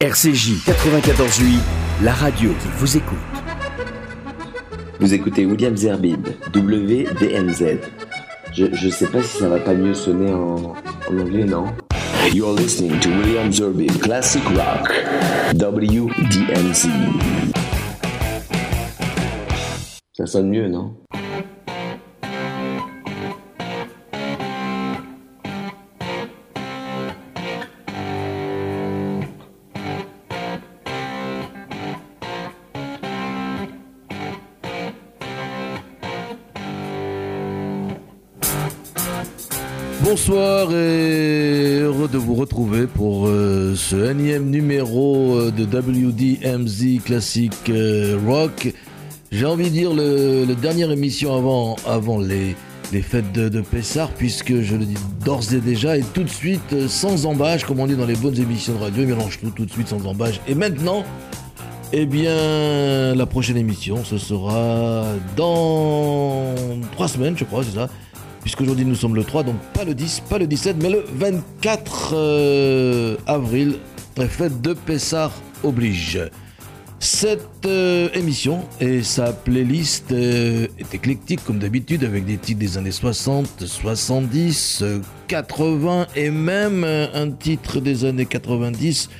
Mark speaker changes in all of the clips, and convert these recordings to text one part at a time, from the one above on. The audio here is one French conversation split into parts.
Speaker 1: RCJ 94.8, la radio qui vous écoute.
Speaker 2: Vous écoutez William Zerbib, WDMZ. Je, je sais pas si ça va pas mieux sonner en, en anglais, non? You're listening to William Zerbib, Classic Rock, WDMZ. Ça sonne mieux, non?
Speaker 3: Bonsoir et heureux de vous retrouver pour euh, ce énième numéro euh, de WDMZ Classic euh, Rock. J'ai envie de dire le, dernière émission avant, les, fêtes de, de Pessard, puisque je le dis d'ores et déjà, et tout de suite, sans embâche, comme on dit dans les bonnes émissions de radio, il mélange tout tout de suite sans embâche. Et maintenant, eh bien, la prochaine émission, ce sera dans trois semaines, je crois, c'est ça puisqu'aujourd'hui nous sommes le 3, donc pas le 10, pas le 17, mais le 24 euh, avril, fête de Pessard oblige. Cette euh, émission et sa playlist euh, est éclectique comme d'habitude avec des titres des années 60, 70, euh, 80 et même euh, un titre des années 90.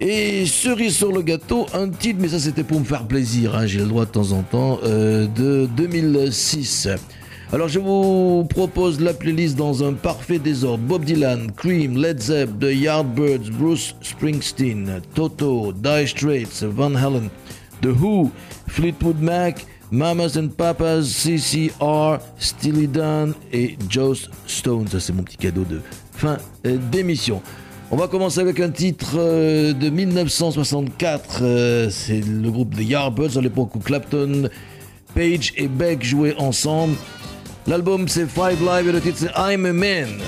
Speaker 3: Et cerise sur le gâteau, un titre, mais ça c'était pour me faire plaisir, hein, j'ai le droit de temps en temps, de 2006. Alors je vous propose la playlist dans un parfait désordre. Bob Dylan, Cream, Led Zepp, The Yardbirds, Bruce Springsteen, Toto, Dire Straits, Van Halen, The Who, Fleetwood Mac, Mamas and Papas, CCR, Steely Dan et Joss Stone. Ça c'est mon petit cadeau de fin euh, d'émission. On va commencer avec un titre euh, de 1964. euh, c'est le groupe The Yardbirds à l'époque où Clapton, Page et Beck jouaient ensemble. L'album c'est Five Live et le titre c'est I'm a Man.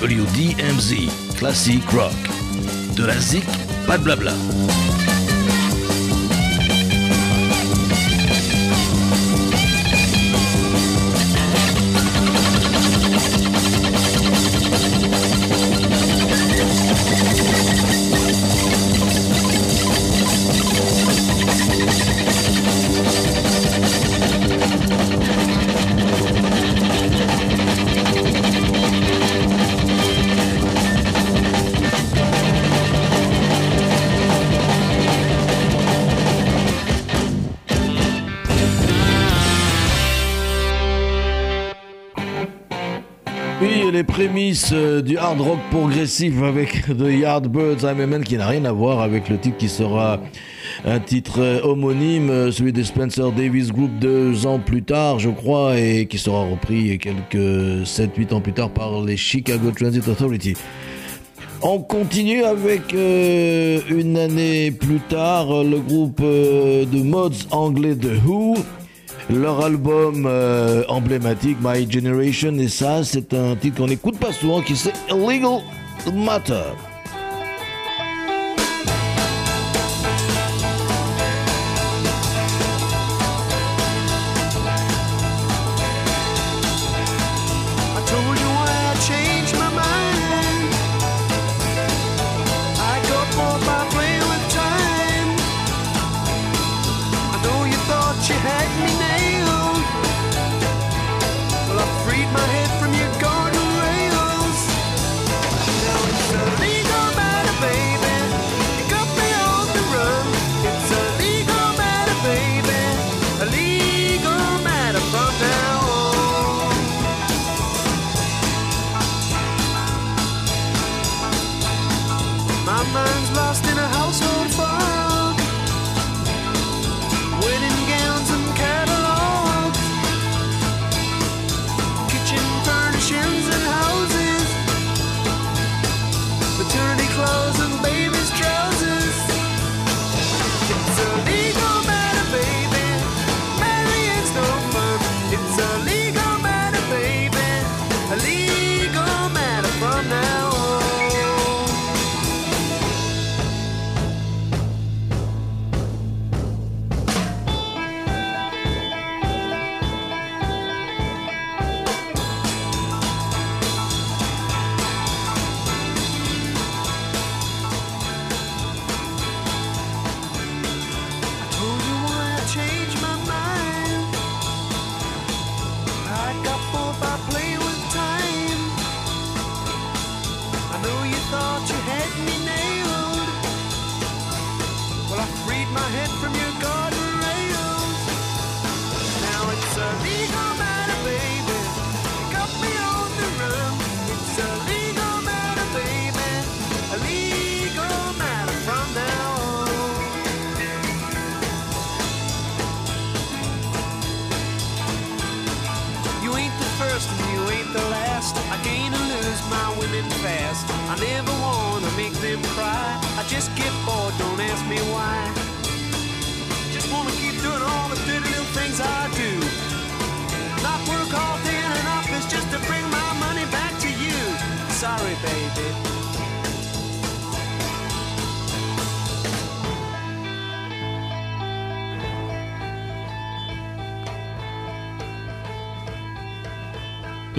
Speaker 3: WDMZ Classic Rock. De la zik, pas de blabla. prémices euh, du hard rock progressif avec The Yardbirds I'm a Man qui n'a rien à voir avec le titre qui sera un titre euh, homonyme, euh, celui de Spencer Davis Group deux ans plus tard, je crois, et qui sera repris quelques 7-8 ans plus tard par les Chicago Transit Authority.
Speaker 4: On continue avec une année plus tard le groupe de mods anglais The Who leur album euh, emblématique My Generation. Et ça, c'est un titre qu'on n'écoute pas souvent qui c'est Illegal Matter.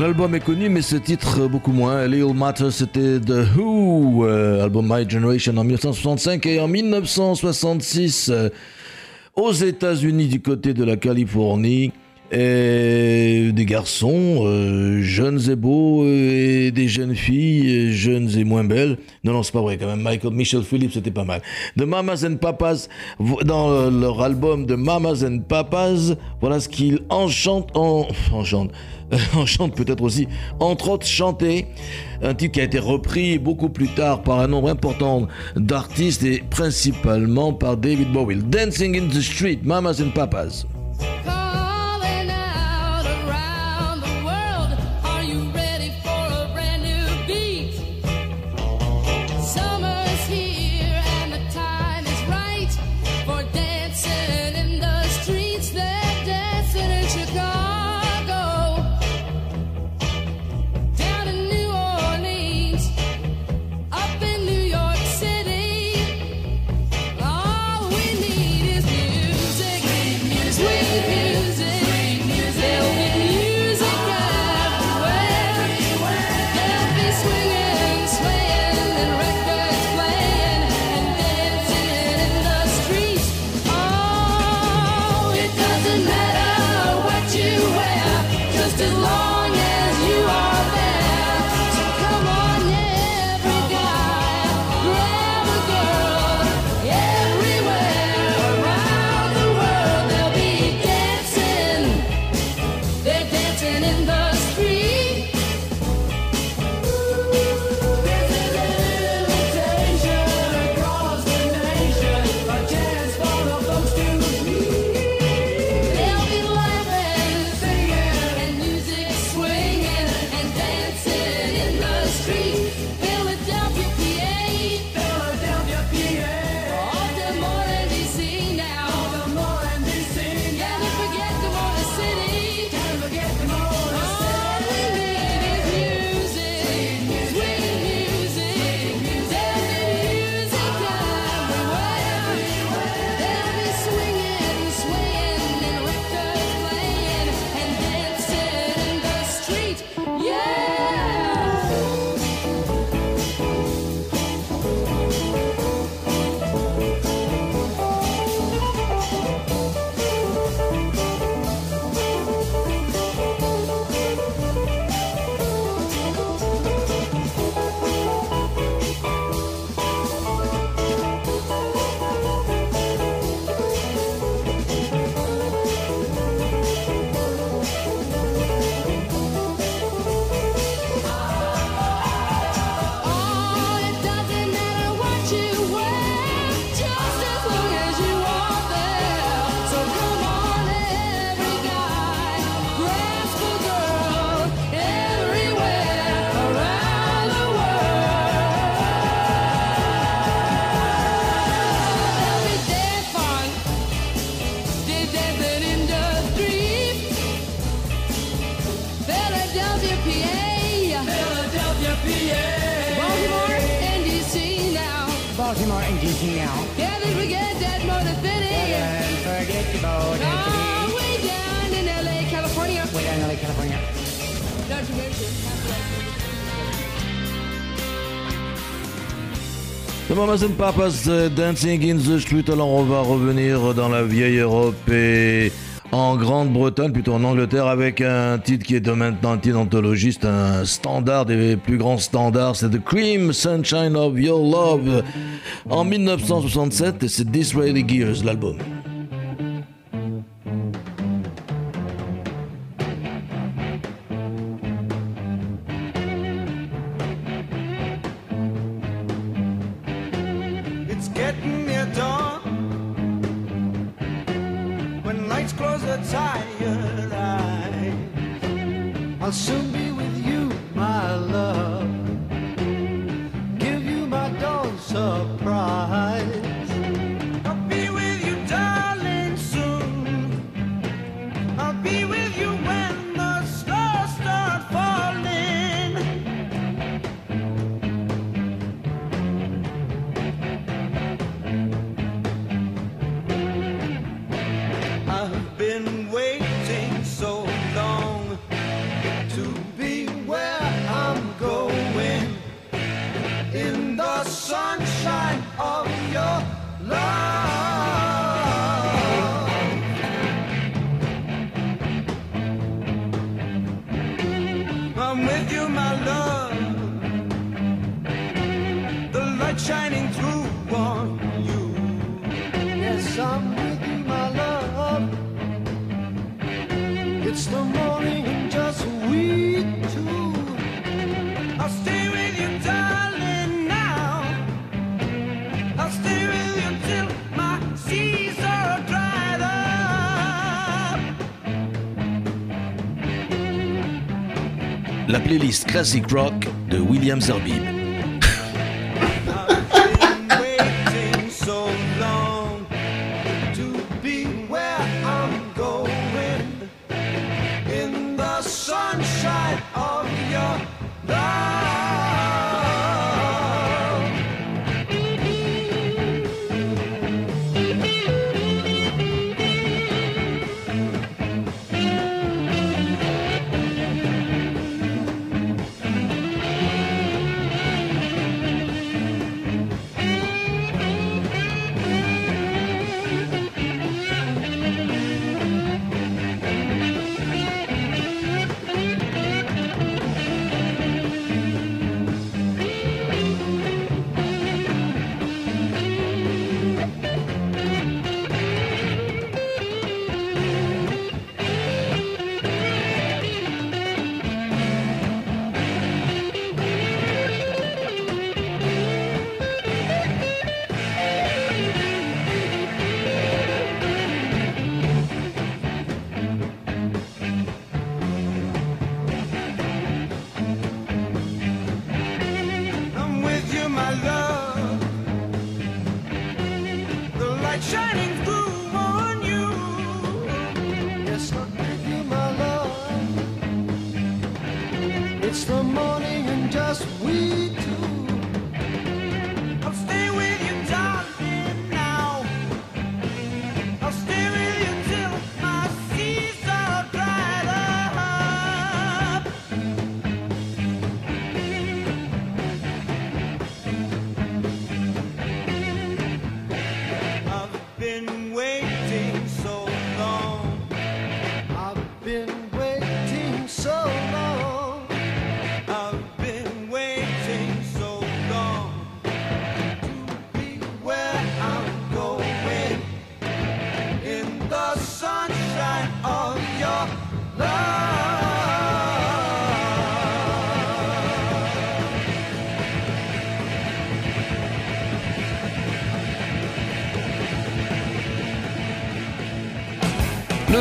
Speaker 4: L'album est connu, mais ce titre euh, beaucoup moins. Little Matter, c'était The Who, euh, album My Generation en 1965 et en 1966 euh, aux États-Unis du côté de la Californie et des garçons euh, jeunes et beaux euh, et des jeunes filles euh, jeunes et moins belles. Non, non, c'est pas vrai quand même. Michael, Michel Phillips, c'était pas mal. De Mamas and Papas, dans leur album de Mamas and Papas, voilà ce qu'ils enchantent, en, enchantent, enchantent peut-être aussi, entre autres chanter. Un titre qui a été repris beaucoup plus tard par un nombre important d'artistes et principalement par David Bowie. Dancing in the Street, Mamas and Papas.
Speaker 5: Mamas and Papas euh, Dancing in the Street. Alors on va revenir dans la vieille Europe et en Grande-Bretagne, plutôt en Angleterre, avec un titre qui est de maintenant un titre anthologiste, un standard des plus grands standards. C'est The Cream Sunshine of Your Love en 1967 et c'est Disraeli Gears l'album. Playlist Classic Rock de William Zerbib.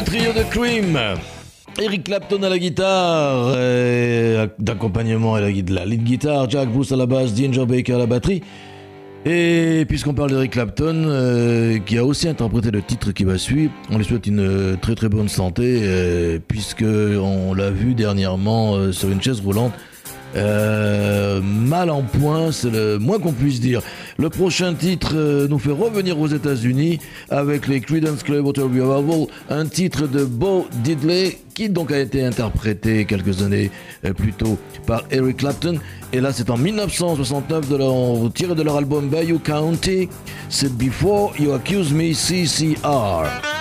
Speaker 5: Le trio de Cream. Eric Clapton à la guitare, d'accompagnement à la, la lead guitare, Jack Bruce à la basse, Ginger Baker à la batterie. Et puisqu'on parle d'Eric Clapton, euh, qui a aussi interprété le titre qui va suivre, on lui souhaite une très très bonne santé, euh, puisque on l'a vu dernièrement euh, sur une chaise roulante
Speaker 1: euh, mal en point, c'est le moins qu'on puisse dire. Le prochain titre euh, nous fait revenir aux États-Unis avec les Creedence Clearwater Revival, un titre de Bo Diddley qui donc a été interprété quelques années euh, plus tôt par Eric Clapton. Et là, c'est en 1969 de leur, tiré de leur album Bayou County. C'est Before You Accuse Me CCR.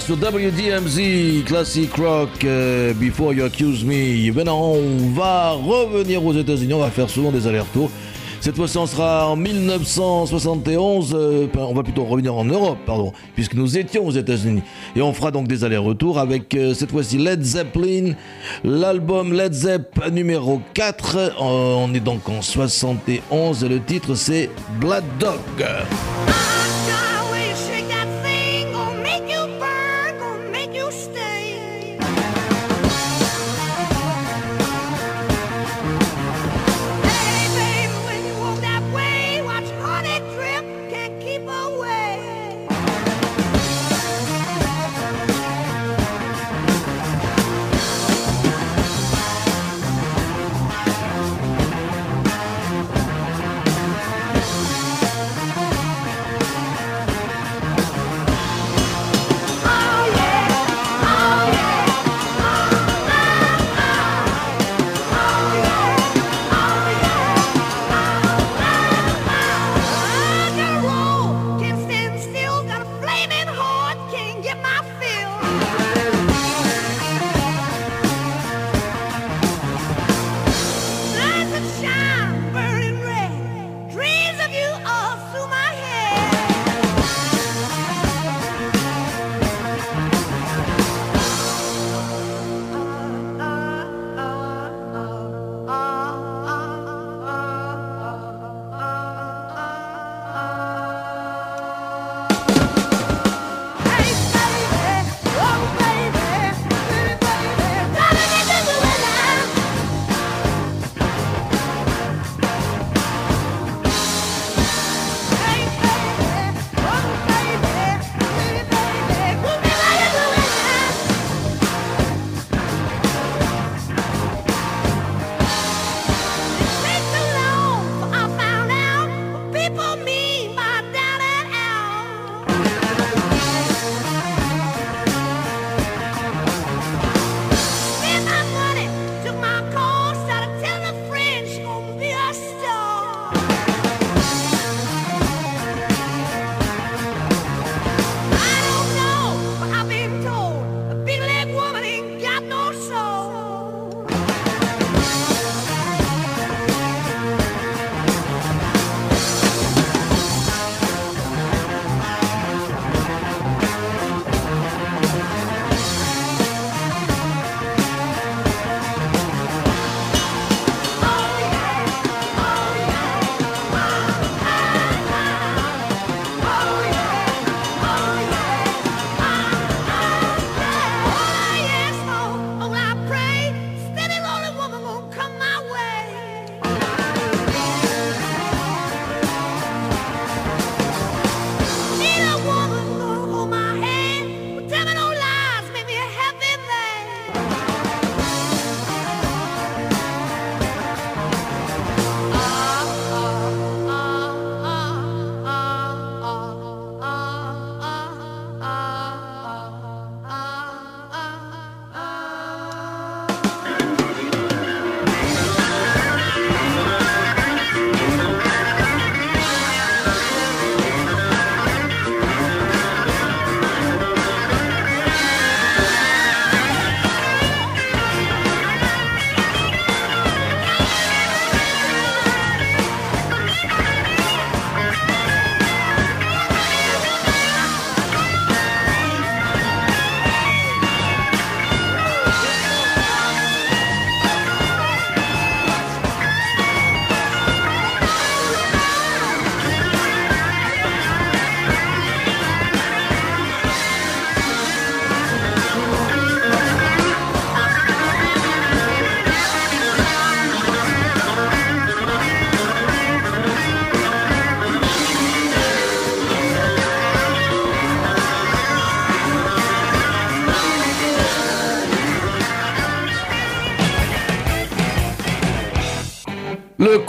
Speaker 1: Sur WDMZ Classic Rock euh, Before You Accuse Me. Maintenant, on va revenir aux États-Unis. On va faire souvent des allers-retours. Cette fois-ci, on sera en 1971. euh, on va plutôt revenir en Europe, pardon, puisque nous étions aux États-Unis. Et on fera donc des allers-retours avec euh, cette fois-ci Led Zeppelin, l'album Led Zepp numéro 4. Euh, on est donc en 71 et le titre c'est Blood Dog.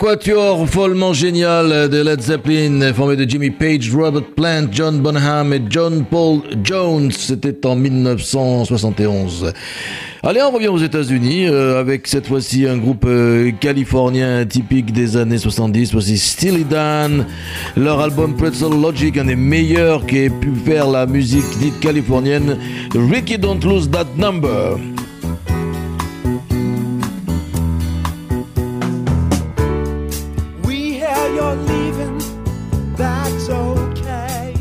Speaker 3: Quatuor follement génial de Led Zeppelin, formé de Jimmy Page, Robert Plant, John Bonham et John Paul Jones, c'était en 1971. Allez, on revient aux États-Unis euh, avec cette fois-ci un groupe euh, californien typique des années 70, voici Steely Dan. Leur album Pretzel Logic, un des meilleurs qui ait pu faire la musique dite californienne. Ricky Don't Lose That Number.
Speaker 5: Okay.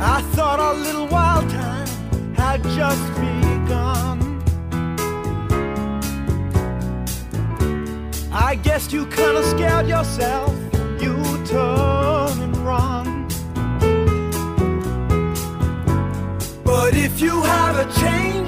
Speaker 5: I thought our little wild time had just begun. I guess you kinda scared yourself, you turn and run. But if you have a change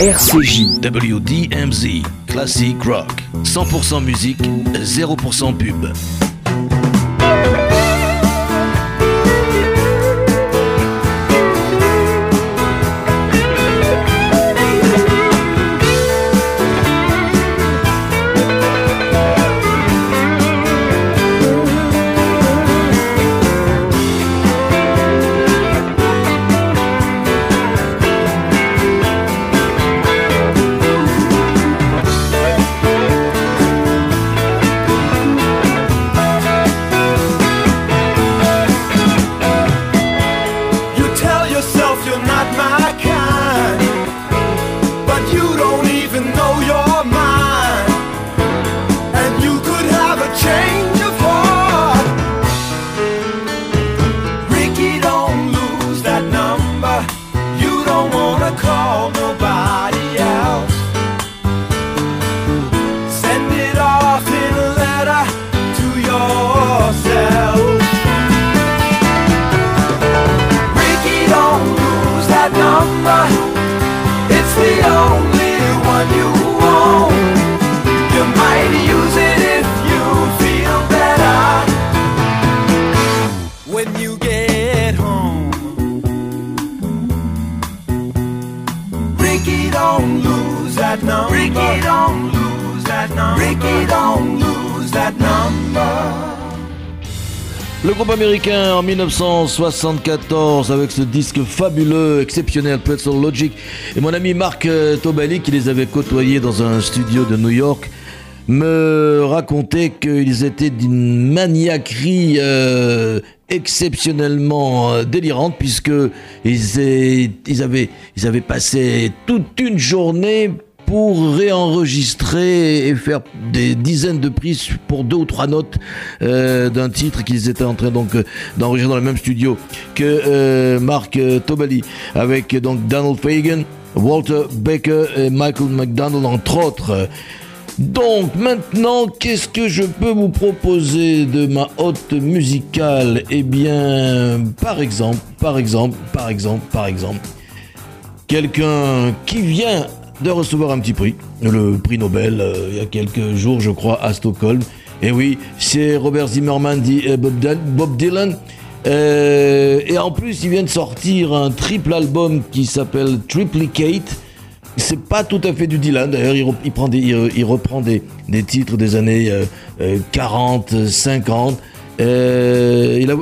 Speaker 1: RCJ,
Speaker 3: WDMZ, Classic Rock. 100% musique, 0% pub.
Speaker 5: Ricky, don't lose that number. Ricky, don't lose that number. Ricky, don't lose that number.
Speaker 3: Le groupe américain en 1974 avec ce disque fabuleux, exceptionnel, Pretzel Logic. Et mon ami Marc euh, Tobali, qui les avait côtoyés dans un studio de New York, me racontait qu'ils étaient d'une maniaquerie euh, exceptionnellement euh, délirante puisque ils, avaient, passé toute une journée pour réenregistrer et faire des dizaines de prises pour deux ou trois notes euh, d'un titre qu'ils étaient en train donc euh, d'enregistrer dans le même studio que euh, Marc Tobali avec donc Donald Fagan Walter Baker et Michael McDonald entre autres. Donc maintenant, qu'est-ce que je peux vous proposer de ma haute musicale? Eh bien, par exemple, par exemple, par exemple, par exemple, quelqu'un qui vient de recevoir un petit prix, le prix Nobel, euh, il y a quelques jours, je crois, à Stockholm. Et oui, c'est Robert Zimmerman dit euh, Bob, Dylan- Bob Dylan. Euh, et en plus, il vient de sortir un triple album qui s'appelle Triplicate. C'est pas tout à fait du Dylan, d'ailleurs, il, reprend des, titres des années euh, euh, 40, 50. Euh, il, a,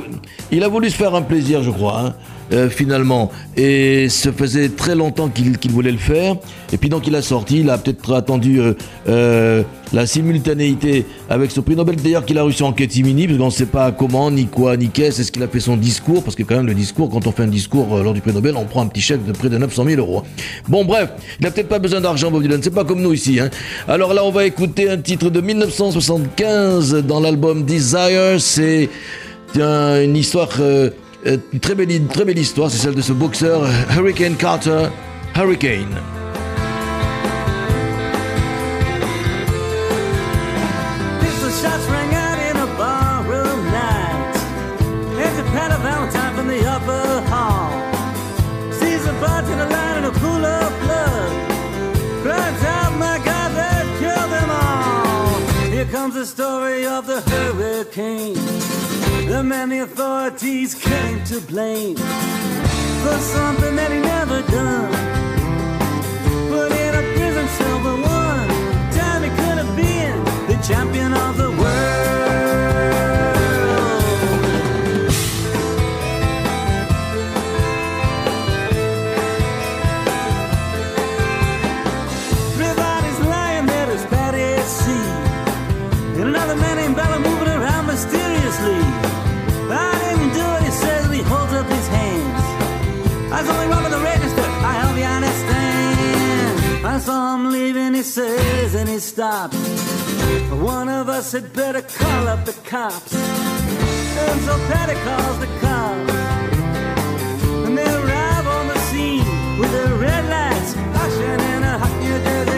Speaker 3: il a voulu se faire un plaisir, je crois, hein, euh, finalement. Et ça faisait très longtemps qu'il qu'il voulait le faire. Et puis donc il a sorti, il a peut-être attendu euh, euh, la simultanéité avec ce prix Nobel, d'ailleurs qu'il a reçu en catimini, parce qu'on ne sait pas comment, ni quoi, ni qu'est-ce, est-ce qu'il a fait son discours, parce que quand même le discours, quand on fait un discours euh, lors du prix Nobel, on prend un petit chèque de près de 900 000 euros. Bon bref, il n'a peut-être pas besoin d'argent, Bob Dylan, c'est pas comme nous ici. Hein. Alors là, on va écouter un titre de 1975 dans l'album Desire, c'est un- une histoire, euh, une très belle, belle histoire, c'est celle de ce boxeur euh, Hurricane Carter, Hurricane.
Speaker 6: Comes the story of the hurricane. The many authorities came to blame for something that he never done. Put in a prison cell for one time he could have been the champion of the world. Understand. I saw him leaving, he says, and he stops. One of us had better call up the cops. And so Patty calls the cops. And they arrive on the scene with their red lights flashing in a hot New Jersey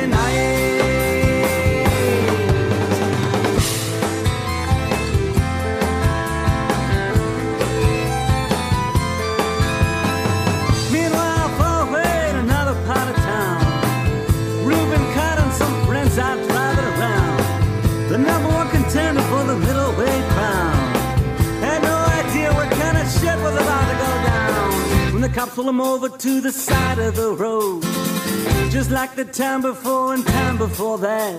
Speaker 6: the cops pull him over to the side of the road, just like the time before and time before that.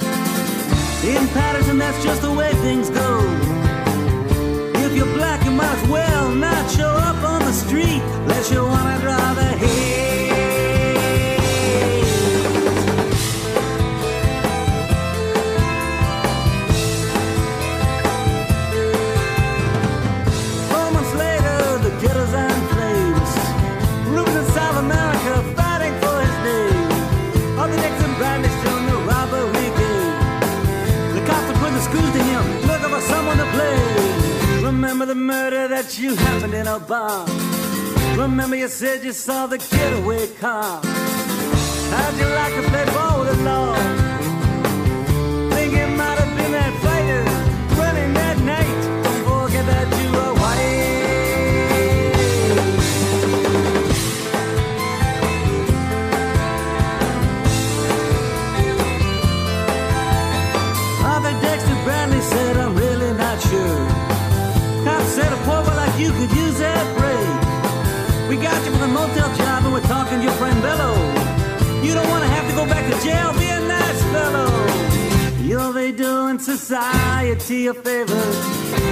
Speaker 6: In Patterson, that's just the way things go. If you're black, you might as well not show up on the street unless you wanna drive ahead. Murder that you happened in a bar. Remember you said you saw the getaway car. How'd you like to play ball with motel job and we're talking to your friend Bello. You don't want to have to go back to jail, be a nice fellow. You'll be doing society a favor.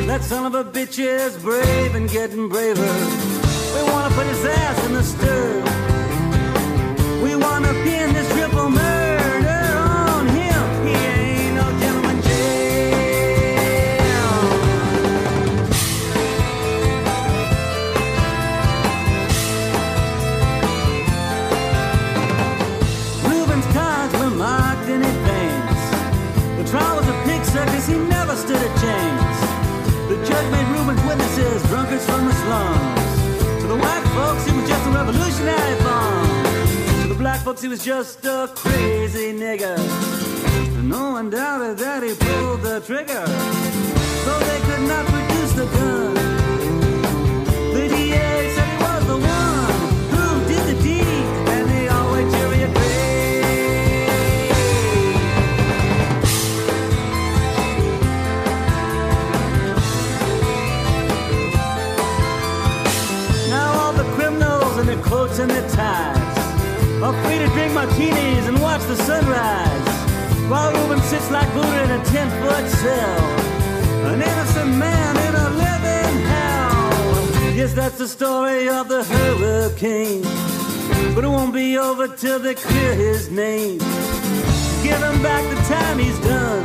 Speaker 6: That son of a bitch is brave and getting braver. We want to put his ass in the stir. We want to pin Reuben's drunkards from the slums. To the white folks, he was just a revolutionary bomb. To the black folks he was just a crazy nigger. No one doubted that he pulled the trigger, so they could not produce the gun. The DA said he was the one their coats and their ties are free to drink martinis and watch the sunrise. While Reuben sits like Buddha in a ten-foot cell. An innocent man in a living hell. Yes, that's the story of the hurricane. But it won't be over till they clear his name. Give him back the time he's done.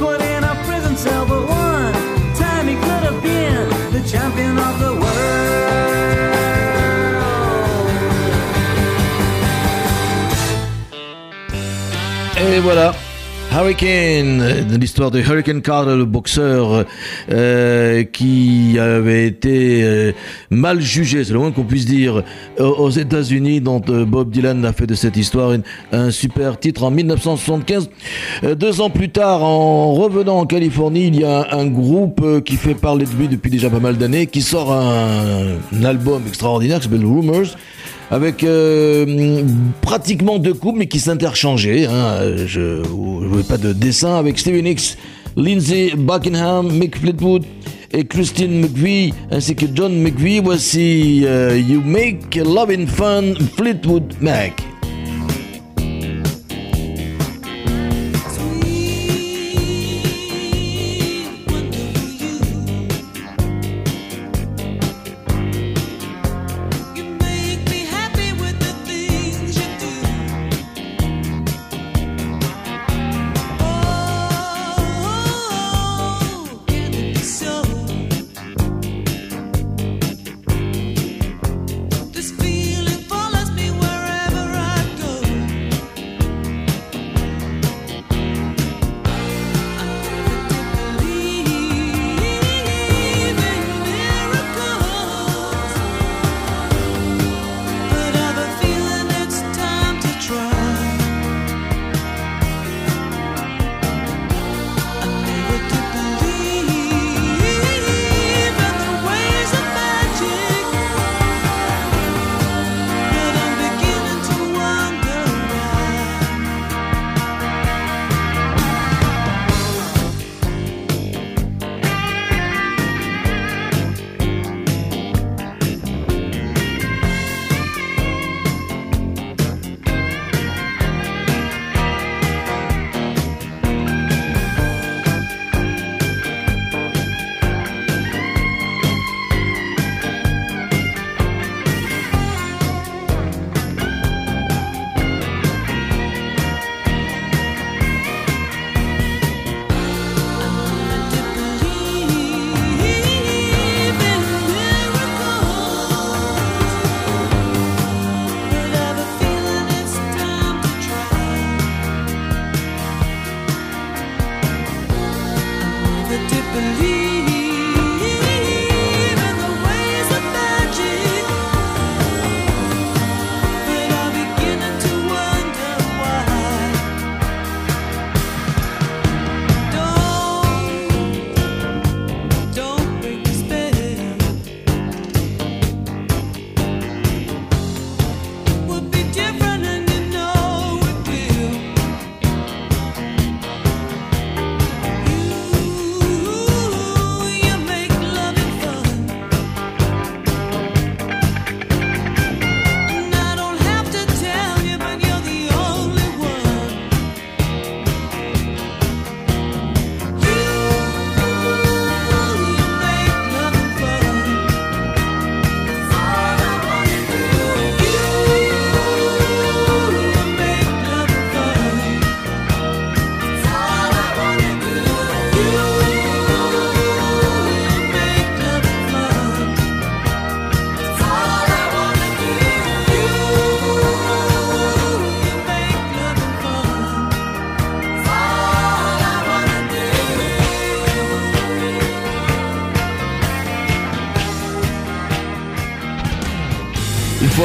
Speaker 6: Put in a prison cell, but one time he could have been the champion of
Speaker 3: Et voilà. Hurricane, l'histoire de Hurricane Carter, le boxeur euh, qui avait été euh, mal jugé, c'est le moins qu'on puisse dire, euh, aux États-Unis, dont Bob Dylan a fait de cette histoire un super titre en 1975. Euh, deux ans plus tard, en revenant en Californie, il y a un, groupe qui fait parler de lui depuis déjà pas mal d'années, qui sort un, un album extraordinaire qui s'appelle Rumors avec euh, pratiquement deux couples mais qui s'interchangeaient. Hein. Je ne pas de dessin avec Stevie Nicks, Lindsay Buckingham, Mick Fleetwood et Christine McVie ainsi que John McVie. Voici euh, You Make Loving Fun Fleetwood Mac.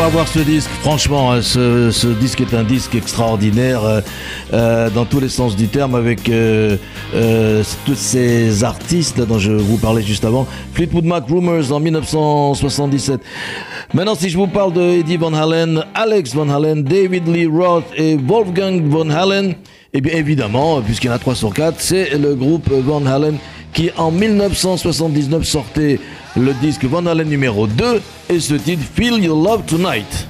Speaker 3: avoir ce disque. Franchement, hein, ce, disque est un disque extraordinaire euh, euh, dans tous les sens du terme avec euh, tous ces artistes dont je vous parlais juste avant. Fleetwood Mac Rumors en 1977. Maintenant, si je vous parle de Eddie Van Halen, Alex Van Halen, David Lee Roth et Wolfgang Van Halen, eh bien évidemment, puisqu'il y en a 3 sur 4, c'est le groupe Van Halen qui en 1979 sortait le disque Van Halen numéro 2 et ce titre Feel Your Love Tonight.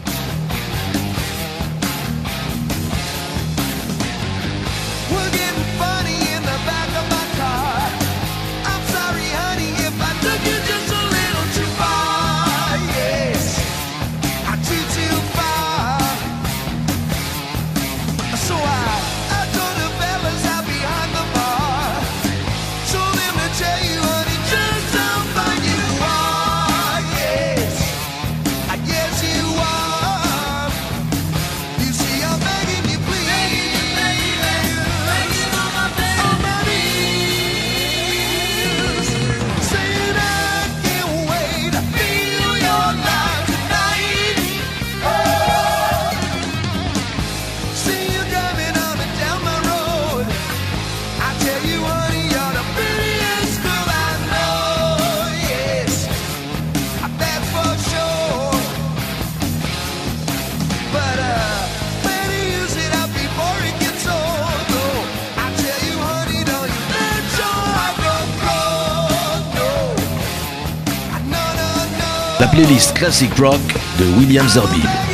Speaker 3: classic rock de William
Speaker 5: Zorbib.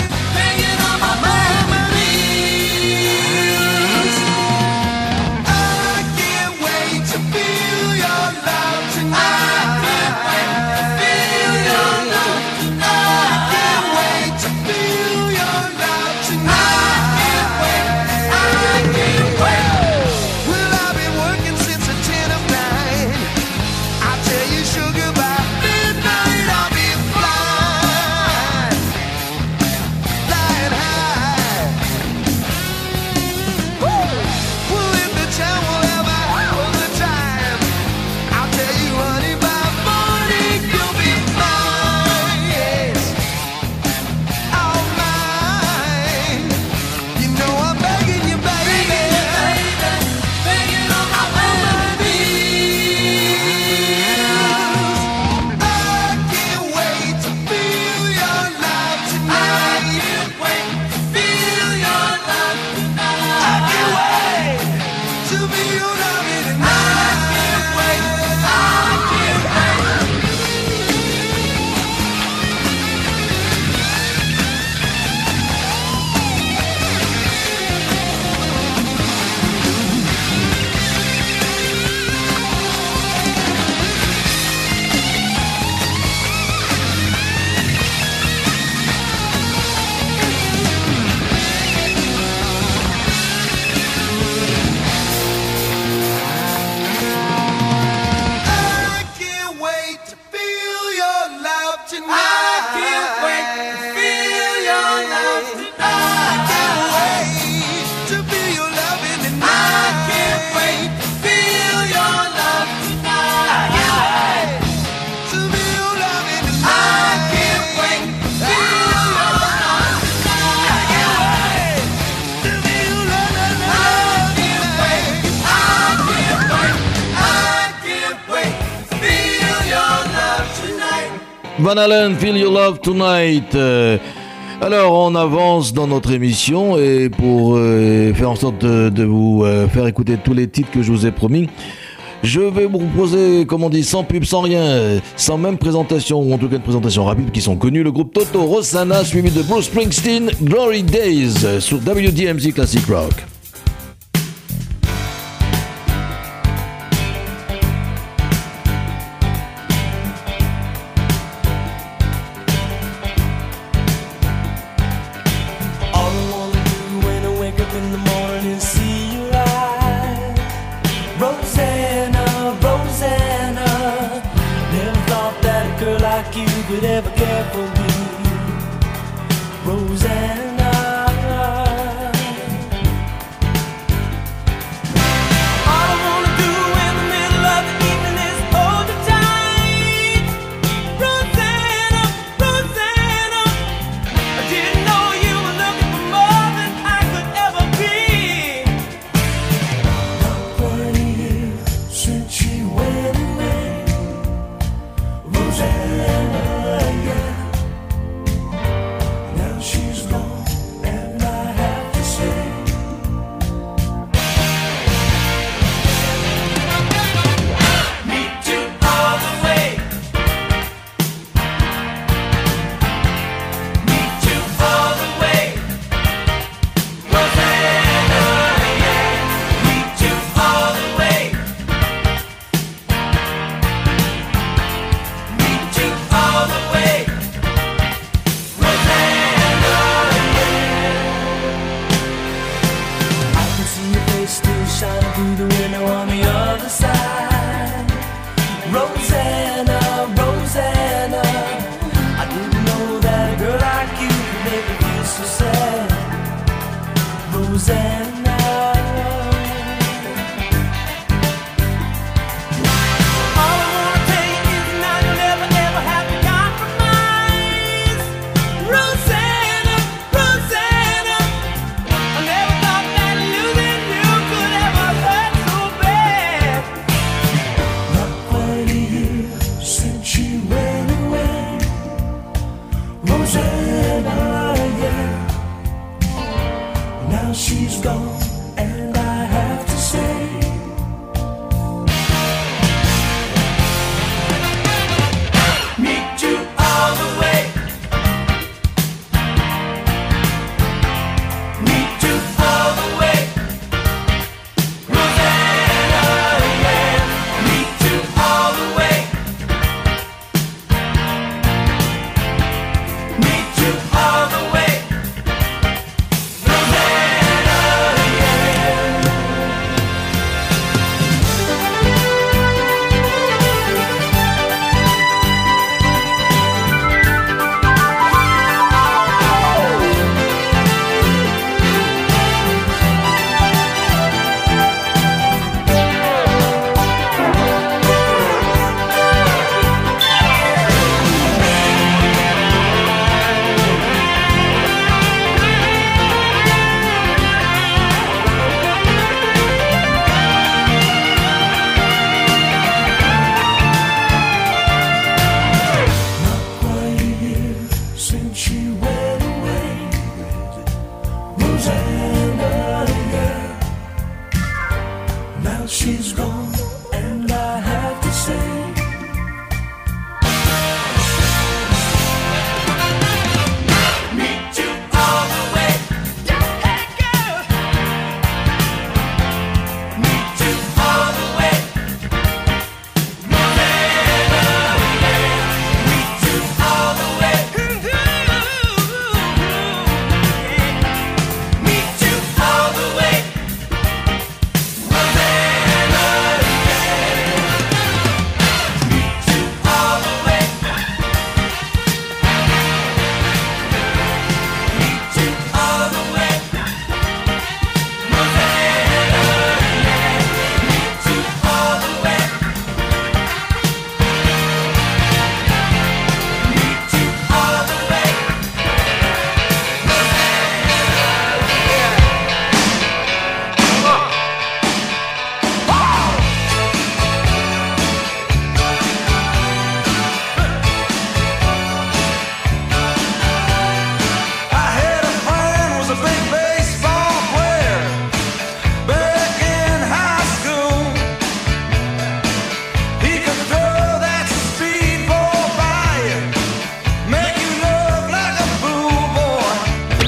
Speaker 3: Van Halen, Feel Your Love Tonight. Euh, alors, on avance dans notre émission et pour euh, faire en sorte de, vous euh, faire écouter tous les titres que je vous ai promis, je vais vous proposer, comme on dit, sans pub, sans rien, sans même présentation, ou en tout cas une présentation rapide qui sont connus, le groupe Toto Rosanna suivi de Bruce Springsteen, Glory Days sur WDMZ Classic Rock.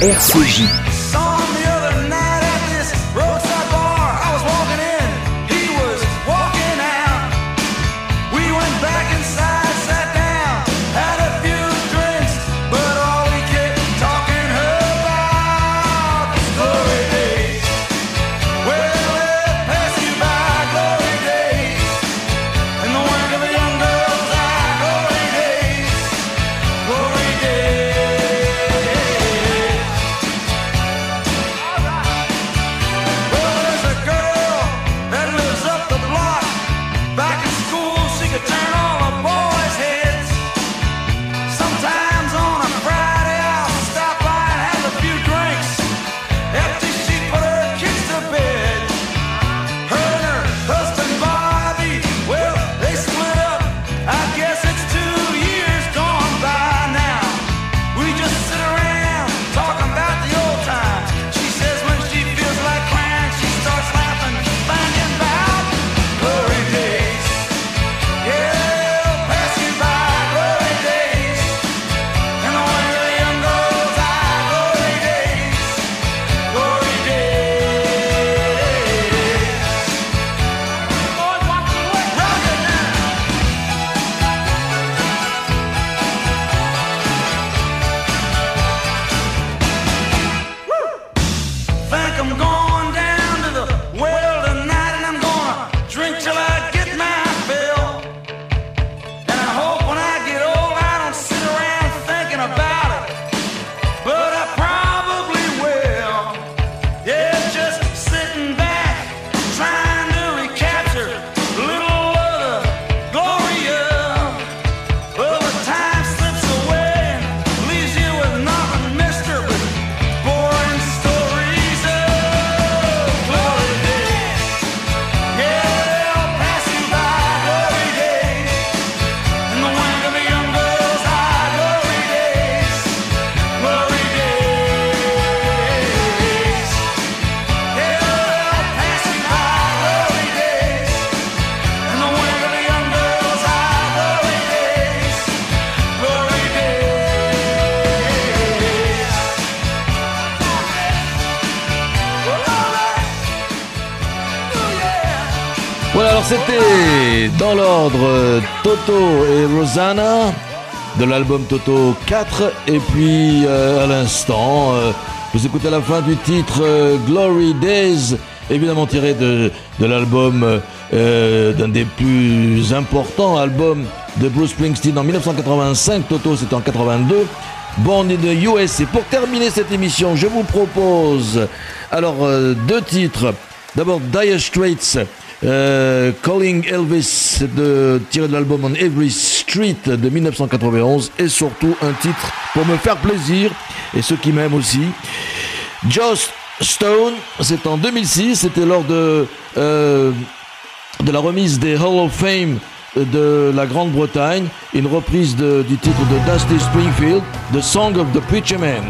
Speaker 1: RCJ,
Speaker 3: c'était dans l'ordre Toto et Rosanna de l'album Toto 4 et puis euh, à l'instant euh, vous écoutez la fin du titre euh, Glory Days évidemment tiré de, de l'album d'un des plus importants albums de Bruce Springsteen en 1985 Toto c'était en 82 Born in the US et pour terminer cette émission je vous propose alors deux titres. D'abord Dire Straits euh, Calling Elvis de, tiré de l'album On Every Street de 1991 et surtout un titre pour me faire plaisir et ceux qui m'aiment aussi. Joss Stone c'est en 2006 c'était lors de euh, de la remise des Hall of Fame de la Grande-Bretagne une reprise du titre de Dusty Springfield The Song of the Preacher Man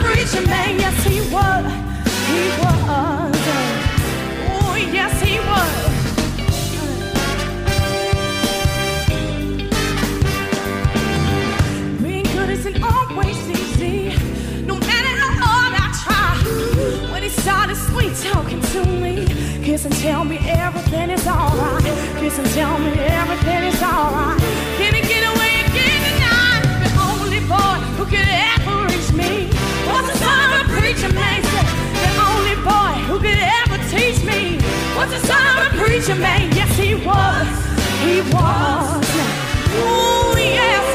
Speaker 7: preacher man. Yes, he was. He was. Oh, yes, he was. Being good isn't always easy, no matter how hard I try. When he started sweet talking to me, kiss and tell me everything is alright. Kiss and tell me everything is alright. Preacher man. The only boy who could ever teach me was the son of a preacher man. Yes, he was. He was. Ooh, yes,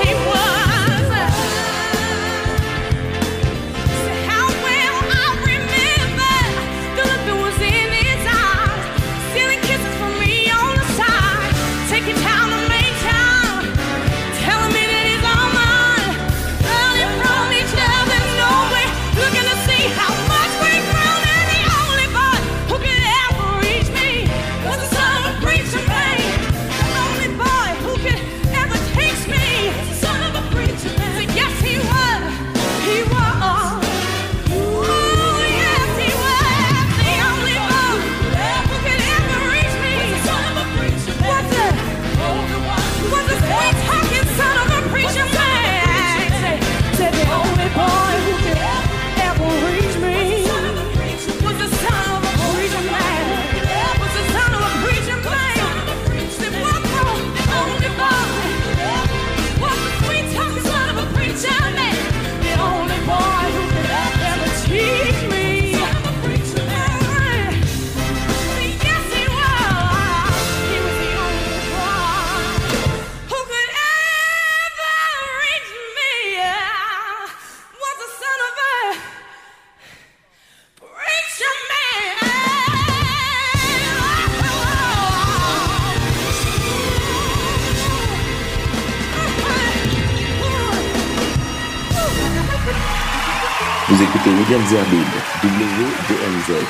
Speaker 2: William Zerbib, WDMZ.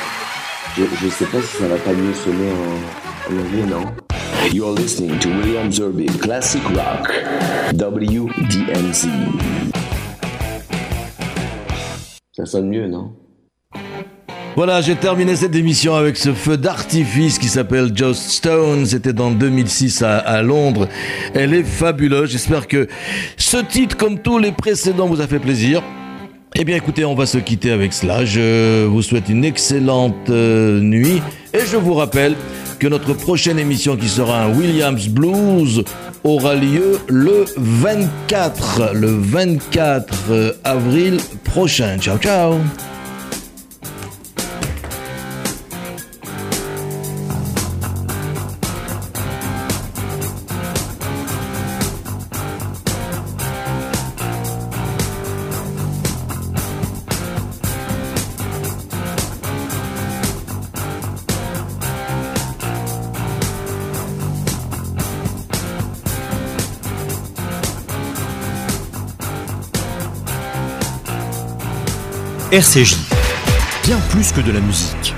Speaker 2: Je, je sais pas si ça va pas mieux sonner en, en anglais, non? You're listening to William Zerbib, Classic Rock, WDMZ. Ça sonne mieux, non?
Speaker 3: Voilà, j'ai terminé cette émission avec ce feu d'artifice qui s'appelle Joss Stone. C'était dans 2006 à, à Londres. Elle est fabuleuse. J'espère que ce titre, comme tous les précédents, vous a fait plaisir. Eh bien écoutez, on va se quitter avec cela. Je vous souhaite une excellente euh, nuit et je vous rappelle que notre prochaine émission qui sera un Williams Blues aura lieu le 24, le 24 euh, avril prochain. Ciao ciao
Speaker 8: RCJ, bien plus que de la musique.